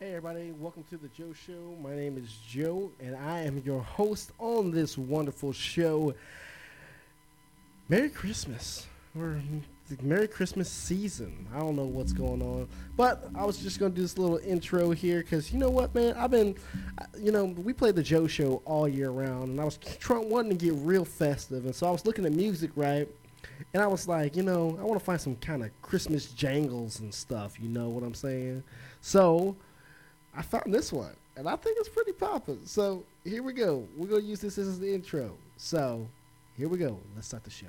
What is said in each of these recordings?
Hey everybody, welcome to the Joe Show. My name is Joe, and I am your host on this wonderful show. Merry Christmas, the Merry Christmas season. I don't know what's going on, but I was just gonna do this little intro here because you know what, man, I've been, you know, we play the Joe Show all year round, and I was trying wanting to get real festive, and so I was looking at music, right? And I was like, you know, I want to find some kind of Christmas jangles and stuff. You know what I'm saying? So I found this one, and I think it's pretty popping. So here we go. We're gonna use this as the intro. So here we go. Let's start the show.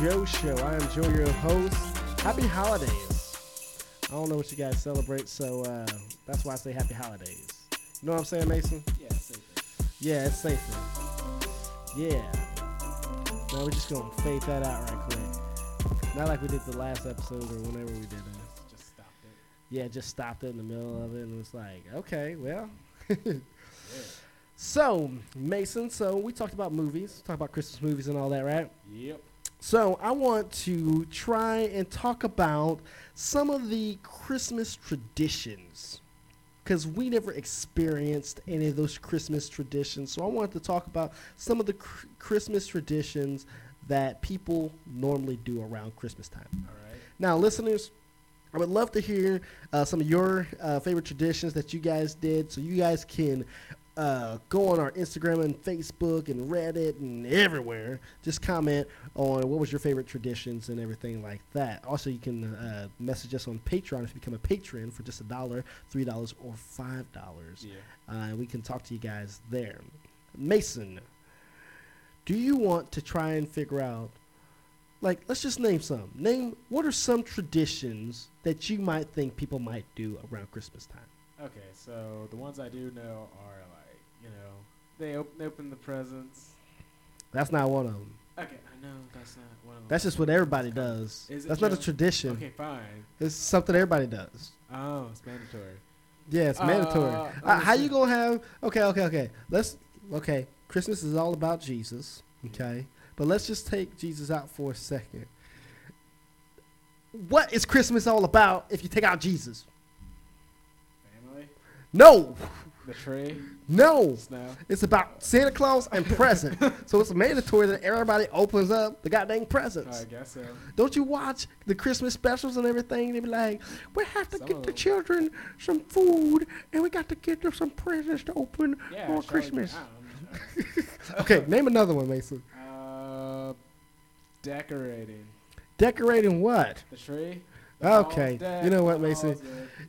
Joe Show. I am Joe, your host. Happy holidays. I don't know what you guys celebrate, so uh, that's why I say happy holidays. You know what I'm saying, Mason? Yeah, it's safer. Yeah, it's safer. Yeah. Now we're just gonna fade that out right quick. Not like we did the last episode or whenever we did it. Just stop it. Yeah, just stopped it in the middle of it and was like, okay, well. Yeah. so, Mason, so we talked about movies, talked about Christmas movies and all that, right? Yep. So, I want to try and talk about some of the Christmas traditions because we never experienced any of those Christmas traditions. So, I wanted to talk about some of the cr- Christmas traditions that people normally do around Christmas time. All right. Now, listeners, I would love to hear uh, some of your uh, favorite traditions that you guys did, so you guys can uh, go on our Instagram and Facebook and Reddit and everywhere. Just comment on what was your favorite traditions and everything like that. Also, you can uh, message us on Patreon if you become a patron for just a dollar, three dollars, or five dollars. Yeah. Uh, we can talk to you guys there. Mason, do you want to try and figure out, like, let's just name some. Name what are some traditions that you might think people might do around Christmas time? Okay, so the ones I do know are like, you know, they open, open the presents. That's not one of them. Okay, I know that's not one of them. That's just what everybody does. Is it That's not a tradition. Okay, fine. It's something everybody does. Oh, it's mandatory. Yeah, it's Uh, mandatory. Uh, how see. you gonna have? Okay, okay, okay. Let's. Okay, Christmas is all about Jesus. Okay, but let's just take Jesus out for a second. What is Christmas all about if you take out Jesus? Family, No, the tree, no. snow. It's about Santa Claus and present. so it's mandatory that everybody opens up the goddamn presents. I guess so. Don't you watch the Christmas specials and everything? They be like, we have to Some get the children some food and we got to get them some presents to open Yeah, for Christmas. Okay, name another one, Mason. Uh, decorating Decorating what? the tree. Okay, oh, deck, you know what, Mason?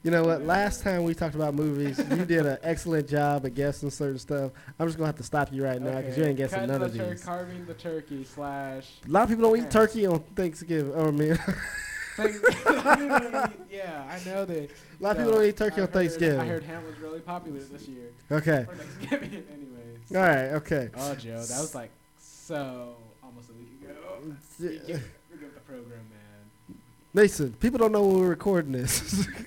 You know what? Last time we talked about movies, you did an excellent job at guessing certain stuff. I'm just gonna have to stop you right now because you Okay, ain't guessing cutting none the of tur- these. Carving the turkey slash. A lot of people don't eat turkey on Thanksgiving. Oh man, yeah, I know that. a lot of people don't eat turkey I on heard- Thanksgiving. I heard ham was really popular this year. Okay. For Thanksgiving, anyways. All right. Okay. Oh, Joe, that was like so almost a week ago. We get, we get the program, man. Mason, people don't know when we're recording this.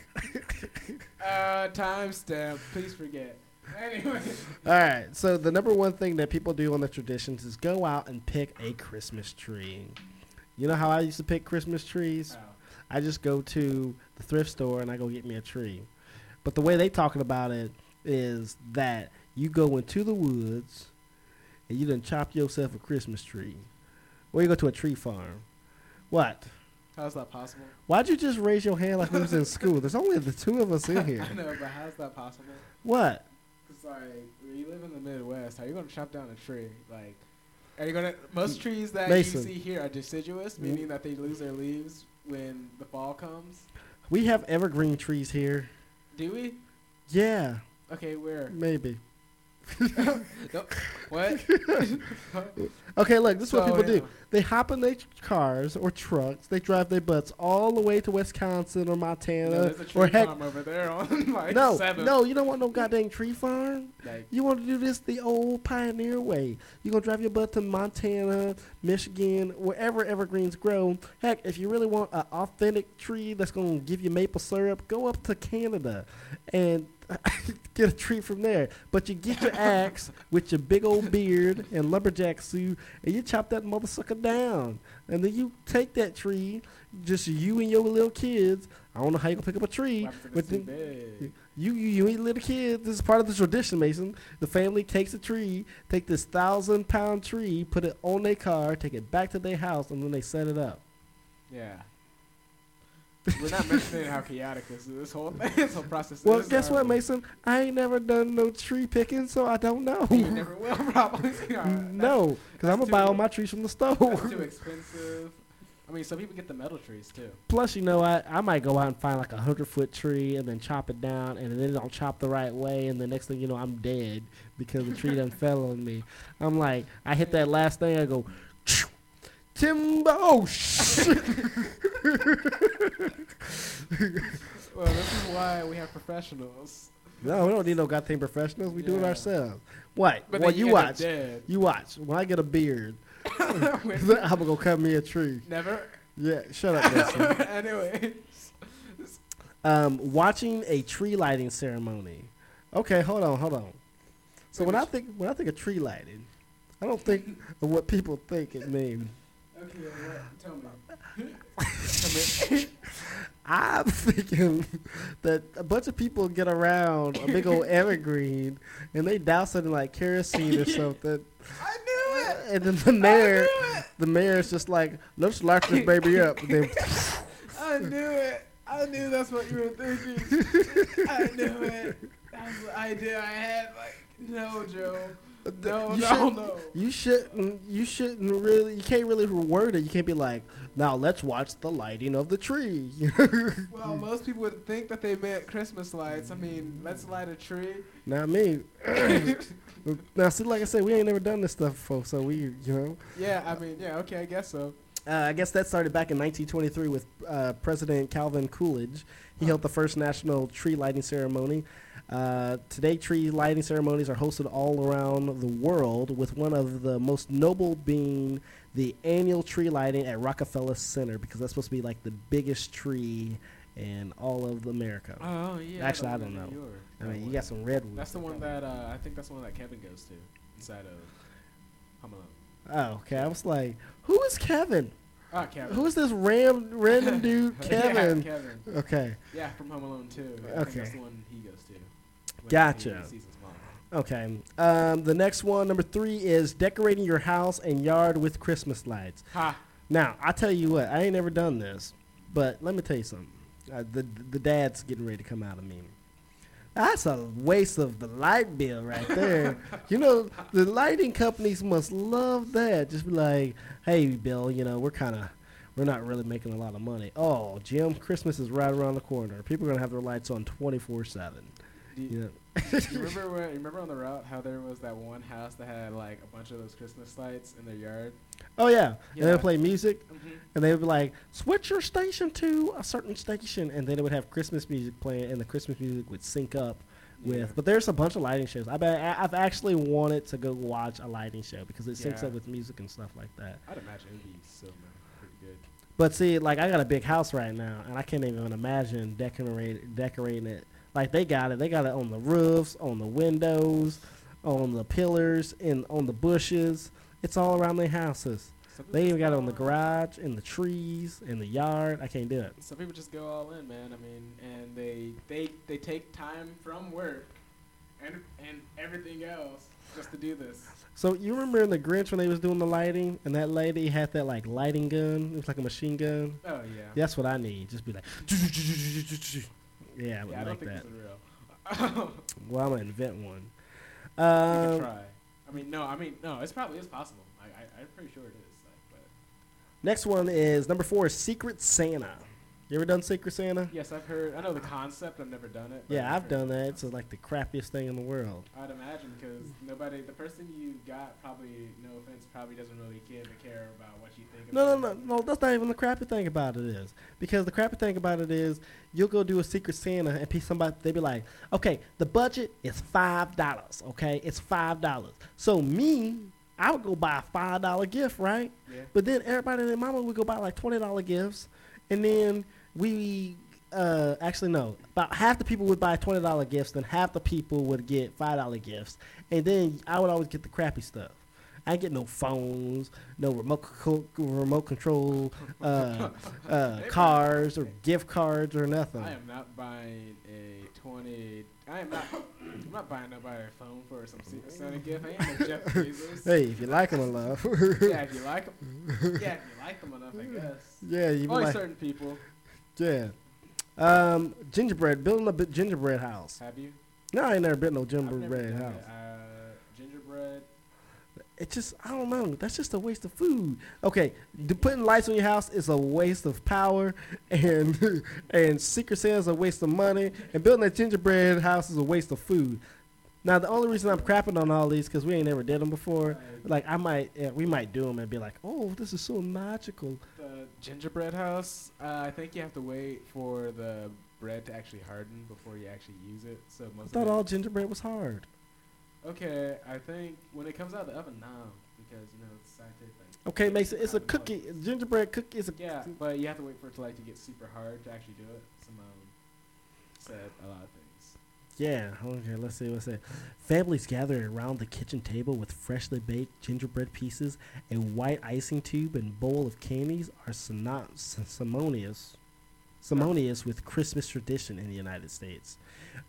Uh, timestamp. Please forget. Anyway. All right. So the number one thing that people do on the traditions is go out and pick a Christmas tree. You know how I used to pick Christmas trees? Oh, I just go to the thrift store and I go get me a tree. But the way they talking about it is that you go into the woods and you done chop yourself a Christmas tree. Or you go to a tree farm. What? How's that possible? Why'd you just raise your hand like we was in school? There's only the two of us in here. I know, but how's that possible? What? Cause like, you live in the Midwest, how are you gonna chop down a tree? Like, are you gonna? Most trees that Mason. you see here are deciduous, meaning mm-hmm. that they lose their leaves when the fall comes. We have evergreen trees here. Do we? Yeah, Okay, where? maybe. What? Okay, look, this is what So, people yeah. do. They hop in their cars or trucks. They drive their butts all the way to Wisconsin or Montana there's a tree or heck. farm over there on like No, seven. no, you don't want no goddamn tree farm. Like, You want to do this the old pioneer way. You're going to drive your butt to Montana, Michigan, wherever evergreens grow. Heck, if you really want an authentic tree that's going to give you maple syrup, go up to Canada and get a tree from there. But you get your axe with your big old beard and lumberjack suit and you chop that motherfucker down. And then you take that tree, just you and your little kids. I don't know how you to pick up a tree. but then- You, you, you ain't little kids. This is part of the tradition, Mason. The family takes a tree, take this thousand pound tree, put it on their car, take it back to their house, and then they set it up. Yeah. We're not mentioning how chaotic this this whole thing, this whole process Well, guess what, um, Mason? I ain't never done no tree picking, so I don't know. You never will, probably. Yeah, no, because I'm gonna buy all my trees from the That's too store. expensive. I mean, some people get the metal trees too. Plus, you know, I I might go out and find like a hundred foot tree and then chop it down, and then it don't chop the right way, and the next thing you know, I'm dead because the tree done fell on me. I'm like, I hit that last thing, I go. Timber, oh shit! Well, this is why we have professionals. No, we don't need no goddamn professionals. We do it ourselves. What? But well, you watch. You watch. When I get a beard, I'm gonna go cut me a tree. Never. Yeah, shut up, Dustin. anyway. um, watching a tree lighting ceremony. Okay, hold on, hold on. So when I think when I think of tree lighting, I don't think of what people think it means. Okay, what? Tell me. I'm thinking that a bunch of people get around a big old evergreen and they douse it in like kerosene or something. I knew it. And then the mayor, the mayor's just like, let's light this baby up. And then, I knew it. I knew that's what you were thinking. I knew it. That was the idea I had. Like, no, Joe. No, you no, should- no. You shouldn't. You shouldn't really. You can't really word it. You can't be like, now let's watch the lighting of the tree. Well, most people would think that they meant Christmas lights. I mean, let's light a tree. Not me. now, see, like I said, we ain't never done this stuff before, so we, you know. yeah, I mean, yeah, okay, I guess so. Uh, I guess that started back in 1923 with uh, President Calvin Coolidge. He held the first national tree lighting ceremony. Uh, today, tree lighting ceremonies are hosted all around the world, with one of the most noble being the annual tree lighting at Rockefeller Center, because that's supposed to be like the biggest tree in all of America. Oh yeah. Actually, I don't know. I mean, you got some redwoods. That's the one that uh, I think that's the one that Kevin goes to inside of Home Alone. Oh, okay. I was like, who is Kevin? Ah, Kevin. Who is this ram random dude, Kevin? yeah, Kevin. Okay. Yeah, from Home Alone too. I think Okay. that's the one he goes to. Gotcha. he sees his mom. Okay. Um, the next one, number three, is decorating your house and yard with Christmas lights. Ha! Now, I tell you what, I ain't never done this, but let me tell you something. Uh, the the dad's getting ready to come out of me. That's a waste of the light bill right there. you know, the lighting companies must love that. Just be like, hey, Bill, you know, we're kind of, we're not really making a lot of money. Oh, Jim, Christmas is right around the corner. People are going to have their lights on 24 7. Do you, you remember when, you remember on the route how there was that one house that had like a bunch of those Christmas lights in their yard? Oh, yeah. And they would play music. Mm-hmm. And they would be like, switch your station to a certain station. And then it would have Christmas music playing, and the Christmas music would sync up with. But there's a bunch of lighting shows. I bet I've actually wanted to go watch a lighting show because it syncs up with music and stuff like that. I'd imagine it'd be so pretty good. But see, like I got a big house right now, and I can't even imagine decorate, decorating it. Like they got it. They got it on the roofs, on the windows, on the pillars, and on the bushes. It's all around their houses. Some They even got it on the garage, in the trees, in the yard. I can't do it. Some people just go all in, man. I mean, and they they they take time from work and and everything else just to do this. So you remember in the Grinch when they was doing the lighting, and that lady had that like lighting gun. It was like a machine gun. Oh yeah. That's what I need. Just be like, yeah, I would Yeah, I don't like think that. Well, I'm gonna invent one. Um, try. I mean, no. I mean, no. It's probably it's possible. I, I I'm pretty sure it is. Like, but next one is number four. Secret Santa. You ever done Secret Santa? Yes, I've heard. I know the concept. I've never done it. Yeah, I've heard done that. It's like the crappiest thing in the world. I'd imagine because nobody, the person you got, probably, no offense, probably doesn't really give a care about what you think. No, no, about no, no. That's not even the crappy thing about it is because the crappy thing about it is you'll go do a Secret Santa and pe- somebody they be like, okay, the budget is five dollars. Okay, it's five dollars. So me, I would go buy a five dollar gift, right? Yeah. But then everybody and their mama would go buy like twenty dollar gifts, and then we uh, actually no, about half the people would buy twenty dollar gifts, then half the people would get five dollar gifts, and then I would always get the crappy stuff. I get no phones, no remote co- remote control uh, uh, cars or gift cards or nothing. I am not buying a twenty. I am not. I'm not buying nobody a phone for some Secret Santa gift. I ain't no Jeff Bezos. Hey, if you like them enough, Yeah, if you like them. Yeah, if you like them enough, I guess. yeah, you Only like, certain people. Yeah. Um, gingerbread, building a gingerbread house. Have you? No, I ain't never built no gingerbread house. Uh, gingerbread. It just, I don't know. That's just a waste of food. Okay, the putting lights on your house is a waste of power, and and Secret is a waste of money, and building a gingerbread house is a waste of food. Now, the only reason I'm crapping on all these because we ain't never did them before. Like I might, yeah, we might do them and be like, "Oh, this is so magical." The gingerbread house. Uh, I think you have to wait for the bread to actually harden before you actually use it. So most. I thought all gingerbread was hard. Okay, I think when it comes out of the oven, now, because you know it's scientific. Okay, makes it. It's a cookie. Gingerbread cookie is a. Yeah, but you have to wait for it to like to get super hard to actually do it. Someone said a lot of things. Yeah. Okay. Let's see. What's that? Families gather around the kitchen table with freshly baked gingerbread pieces, a white icing tube, and bowl of candies are syno- s- ceremonious, ceremonious with Christmas tradition in the United States.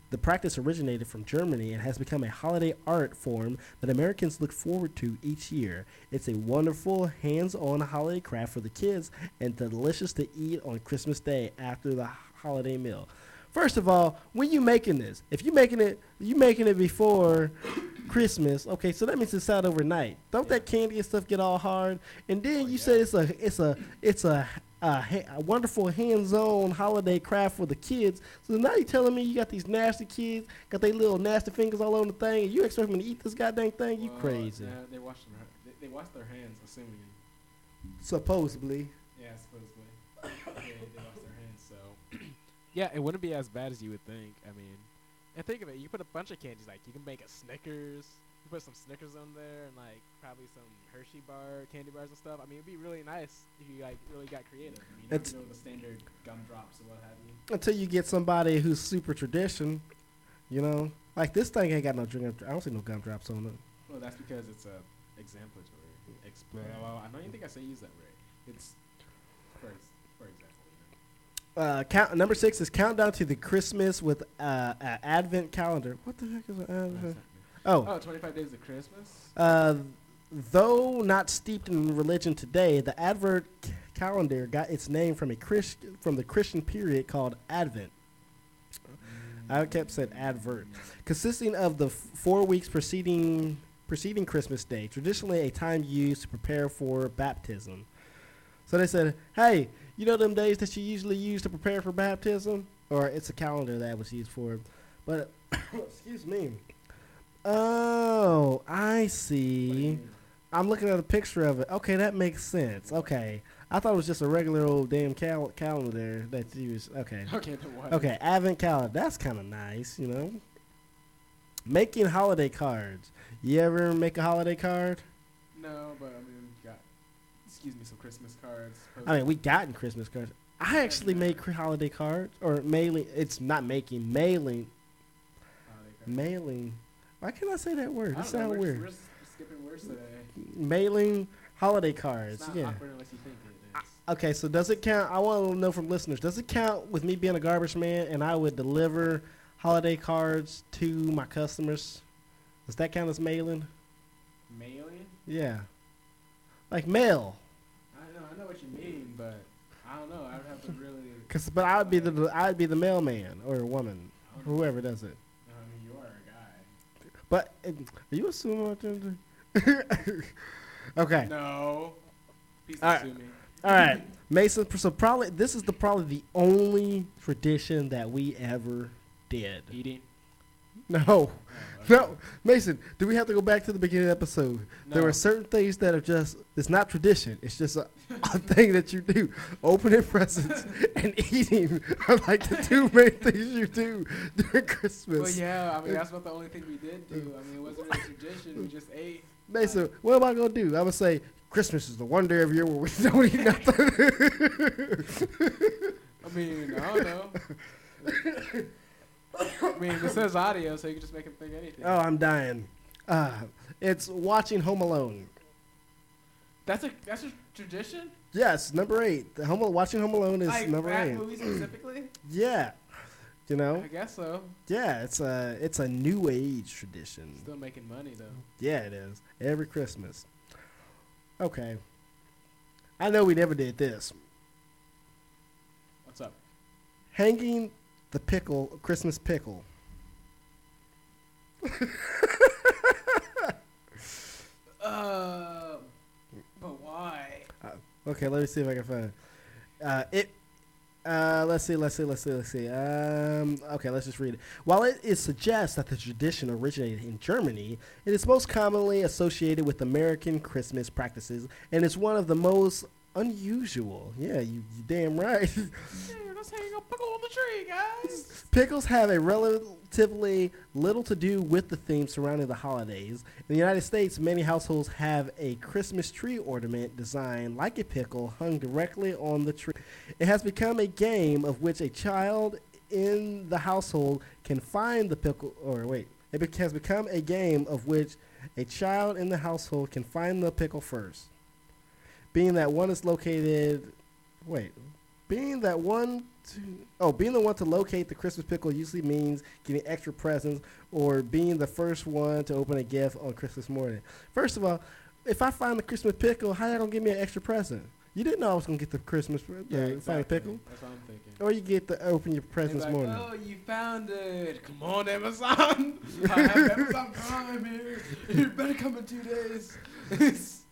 The practice originated from Germany and has become a holiday art form that Americans look forward to each year. It's a wonderful hands-on holiday craft for the kids and delicious to eat on Christmas Day after the holiday meal. First of all, when you making this, if you making it, you making it before Christmas. Okay, so that means it's out overnight. Don't that candy and stuff get all hard? And then Oh, you yeah. said it's a, it's a, it's a, a, ha- a wonderful hands-on holiday craft for the kids. So now you telling me you got these nasty kids, got their little nasty fingers all over the thing, and you expect me to eat this goddamn thing? You Well, crazy? Yeah, they wash them. They, they wash their hands, assuming. Supposedly. Yeah, supposedly. yeah, they wash their hands, so. Yeah, it wouldn't be as bad as you would think. I mean, and think of it. You put a bunch of candies. Like you can make a Snickers. You put some Snickers on there, and like probably some Hershey bar candy bars and stuff. I mean, it'd be really nice if you like really got creative. I mean, you It's- know the standard gumdrops and what have you. Until you get somebody who's super tradition, you know, like this thing ain't got no drink. I don't see no gumdrops on it. Well, that's because it's a exemplatory. Expl- well, I don't even think I say use that word. It's for ex- for example. You know. Uh, count number six is countdown to the Christmas with uh, a Advent calendar. What the heck is an Advent? not. Oh, Oh, 25 days of Christmas. uh, though not steeped in religion today, the Advent c- calendar got its name from a Christ- from the Christian period called Advent. I kept saying advert, consisting of the f- four weeks preceding preceding Christmas Day, traditionally a time used to prepare for baptism. So they said, "Hey, you know them days that you usually use to prepare for baptism, or it's a calendar that was used for." But excuse me. Oh, I What do you see. I'm looking at a picture of it. Okay, that makes sense. Okay, I thought it was just a regular old damn cal- calendar that you was. Okay, Okay, okay, Advent calendar. That's kind of nice, you know. Making holiday cards. You ever make a holiday card? No, but I mean, excuse me, some Christmas cards. I mean, we gotten Christmas cards. I actually make holiday cards or mailing. It's not making mailing. Mailing. Why can't I say that word? It sounds weird. We're skipping words today. Mailing holiday cards. Yeah. awkward unless you think it is. Okay, so does it count? I want to know from listeners. Does it count with me being a garbage man and I would deliver holiday cards to my customers? Does that count as mailing? Mailing? Yeah, like mail. I don't know. I would have to really. Cause, but I would be the I'd be the mailman or a woman, I whoever does it. I mean, you are a guy. But uh, are you assuming my gender? okay. No. Please All right. All right, Mason. So probably this is the probably the only tradition that we ever did. Eating. No, no, Mason. Do we have to go back to the beginning of the episode? There No. are certain things that are just it's not tradition. It's just a, a thing that you do. Opening presents and eating are like the two main things you do during Christmas. Well, yeah. I mean, that's not the only thing we did do. I mean, it wasn't really a tradition. We just ate. Mason, what am I gonna do? I'm gonna say Christmas is the one day of year where we don't eat nothing. I mean, I don't know. I mean, it says audio, so you can just make him think anything. oh, I'm dying. Uh, it's watching Home Alone. That's a that's a tradition. Yes, number eight. The Home watching Home Alone is like number eight. movie specifically. Yeah, you know, I guess so. yeah. It's a it's a new age tradition. Still making money though. Yeah, it is every Christmas. Okay, I know we never did this. What's up? Hanging the pickle, Christmas pickle. Uh, but why? Okay, let me see if I can find it. Uh, it. Uh, let's see, let's see, let's see, let's see. Um, okay, let's just read it. While it is suggests that the tradition originated in Germany, it is most commonly associated with American Christmas practices and is one of the most unusual. Yeah, you, you damn right. Hang a pickle on the tree, guys. Pickles have a relatively little to do with the theme surrounding the holidays. In the United States, many households have a Christmas tree ornament designed like a pickle hung directly on the tree. It has become a game of which a child in the household can find the pickle, or wait, it has become a game of which a child in the household can find the pickle first. Being that one is located, wait, being that one to, oh, being the one to locate the Christmas pickle usually means getting extra presents or being the first one to open a gift on Christmas morning. First of all, if I find the Christmas pickle, how you gonna give me an extra present? You didn't know I was gonna get the Christmas uh, find a pickle, That's what I'm thinking. or you get to open your presents like, morning. oh, you found it. Come on, Amazon. I have Amazon Prime here. You better come in two days.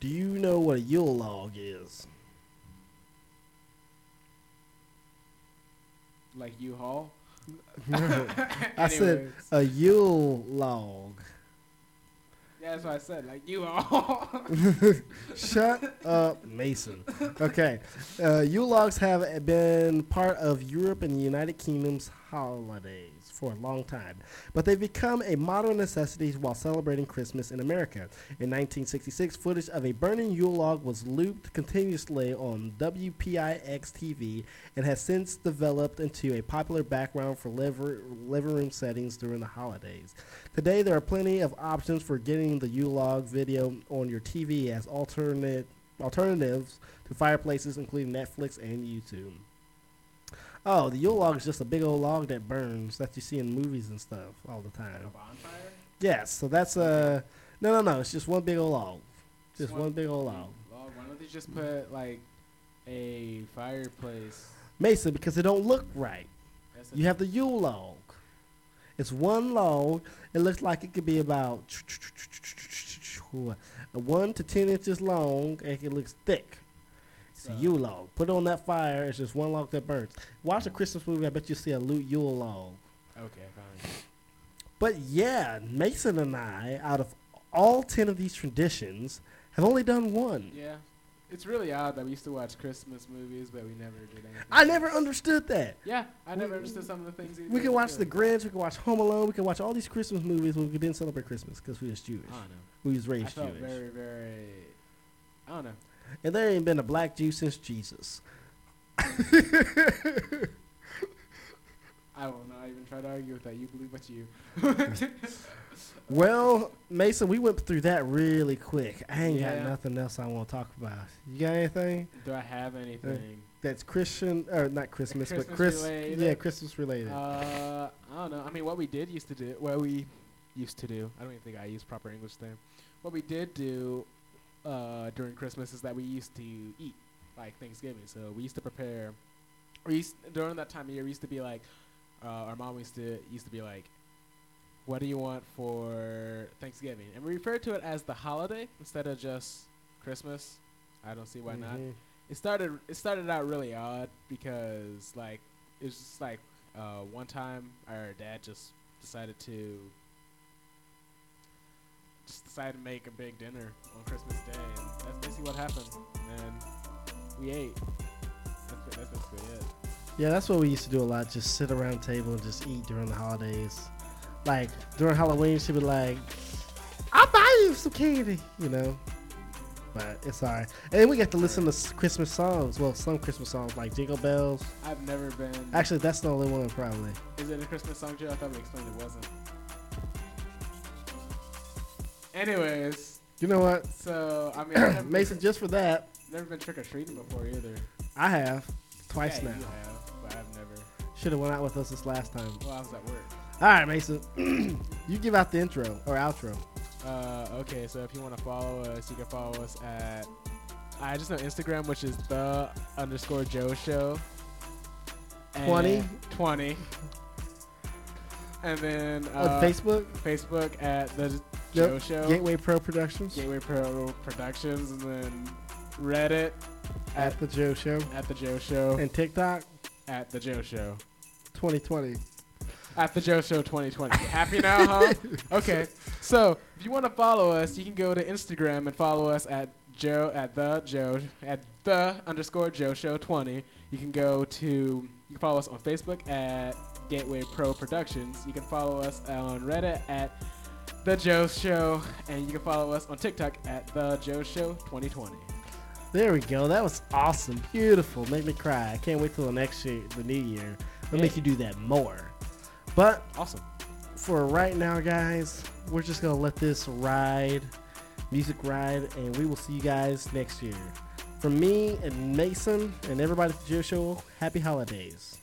Do you know what a Yule log is? like U-Haul. I said a Yule log. Yeah, that's what I said. Like U-Haul. Shut up, Mason. Okay. Uh, Yule logs have been part of Europe and the United Kingdom's holidays for a long time, but they've become a modern necessity while celebrating Christmas in America. In 1966, footage of a burning Yule log was looped continuously on WPIX TV and has since developed into a popular background for liver, living room settings during the holidays. Today, there are plenty of options for getting the Yule log video on your TV as alternate alternatives to fireplaces, including Netflix and YouTube. Oh, the Yule log is just a big old log that burns that you see in movies and stuff all the time. a time. bonfire. Yes, so that's uh no no no, it's just one big old log. Just one, big old log. Log. Why don't they just put like a fireplace? Mason, because it don't look right. You have the Yule log. It's one log. It looks like it could be about one to ten inches long, and it looks thick. It's a Yule log. Put it on that fire. It's just one log that burns. Watch a Christmas movie. I bet you see a Yule log. Okay, fine. But yeah, Mason and I, out of all ten of these traditions, have only done one. Yeah, it's really odd that we used to watch Christmas movies, but we never did anything. I never understood that. Yeah, I We- never understood some of the things. We can watch The Grinch. We can watch Home Alone. We can watch all these Christmas movies, but we didn't celebrate Christmas because we was Jewish. I don't know. We was I felt Jewish. very, very. I don't know. And there ain't been a black Jew since Jesus. I will not even try to argue with that. You believe what you. Well, Mason, we went through that really quick. I ain't Yeah. got nothing else I want to talk about. You got anything Do I have anything? that's Christian or not Christmas, but Christmas Chris? related? Yeah, Christmas related. Uh, I don't know. I mean, what we did used to do, what we used to do. I don't even think I use proper English there. What we did do uh, during Christmas is that we used to eat like Thanksgiving. So we used to prepare. We used, during that time of year, we used to be like, uh, our mom used to used to be like, "What do you want for Thanksgiving?" And we referred to it as the holiday instead of just Christmas. I don't see why not. Mhm. It started it started out really odd because like it was just like uh, one time our dad just decided to decided to make a big dinner on Christmas Day, and that's basically what happened. And we ate. That's, that's basically it. Yeah, that's what we used to do a lot. Just sit around the table and just eat during the holidays. Like during Halloween, she'd be like, "I'll buy you some candy," you know. But it's alright. And then we get to listen to Christmas songs. Well, some Christmas songs like Jingle Bells. I've never been. Actually, that's the only one probably. is it a Christmas song, Joe? I thought we explained it wasn't. Anyways, You know what, so I mean, Mason? Just for that, never been trick or treating before either. I have twice yeah, now. You have, but I've never. Should have went out with us this last time. Well, I was at work. All right, Mason. you give out the intro or outro. Uh, okay, so if you want to follow us, you can follow us at I just know Instagram, which is the underscore Joe Show. 20? And- Twenty. And then On uh, Facebook, Facebook at the Yep, Joe Show. Gateway Pro Productions. Gateway Pro Productions, and then Reddit at at the Joe Show at the Joe Show and TikTok at the Joe Show 2020. at the Joe Show 2020. Happy now, huh? Okay, so if you want to follow us, you can go to Instagram and follow us at Joe at the Joe at the underscore Joe Show 20. You can go to you can follow us on Facebook at Gateway Pro Productions. You can follow us on Reddit at the Joe Show, and you can follow us on TikTok at the Joe Show 2020. There we go. That was awesome. Beautiful. Make me cry. I can't wait till the next year, the new year. We'll make you do that more. But Awesome. for right now, guys, we're just to let this ride, music ride, and we will see you guys next year. From me and Mason and everybody at the Joe Show, happy holidays.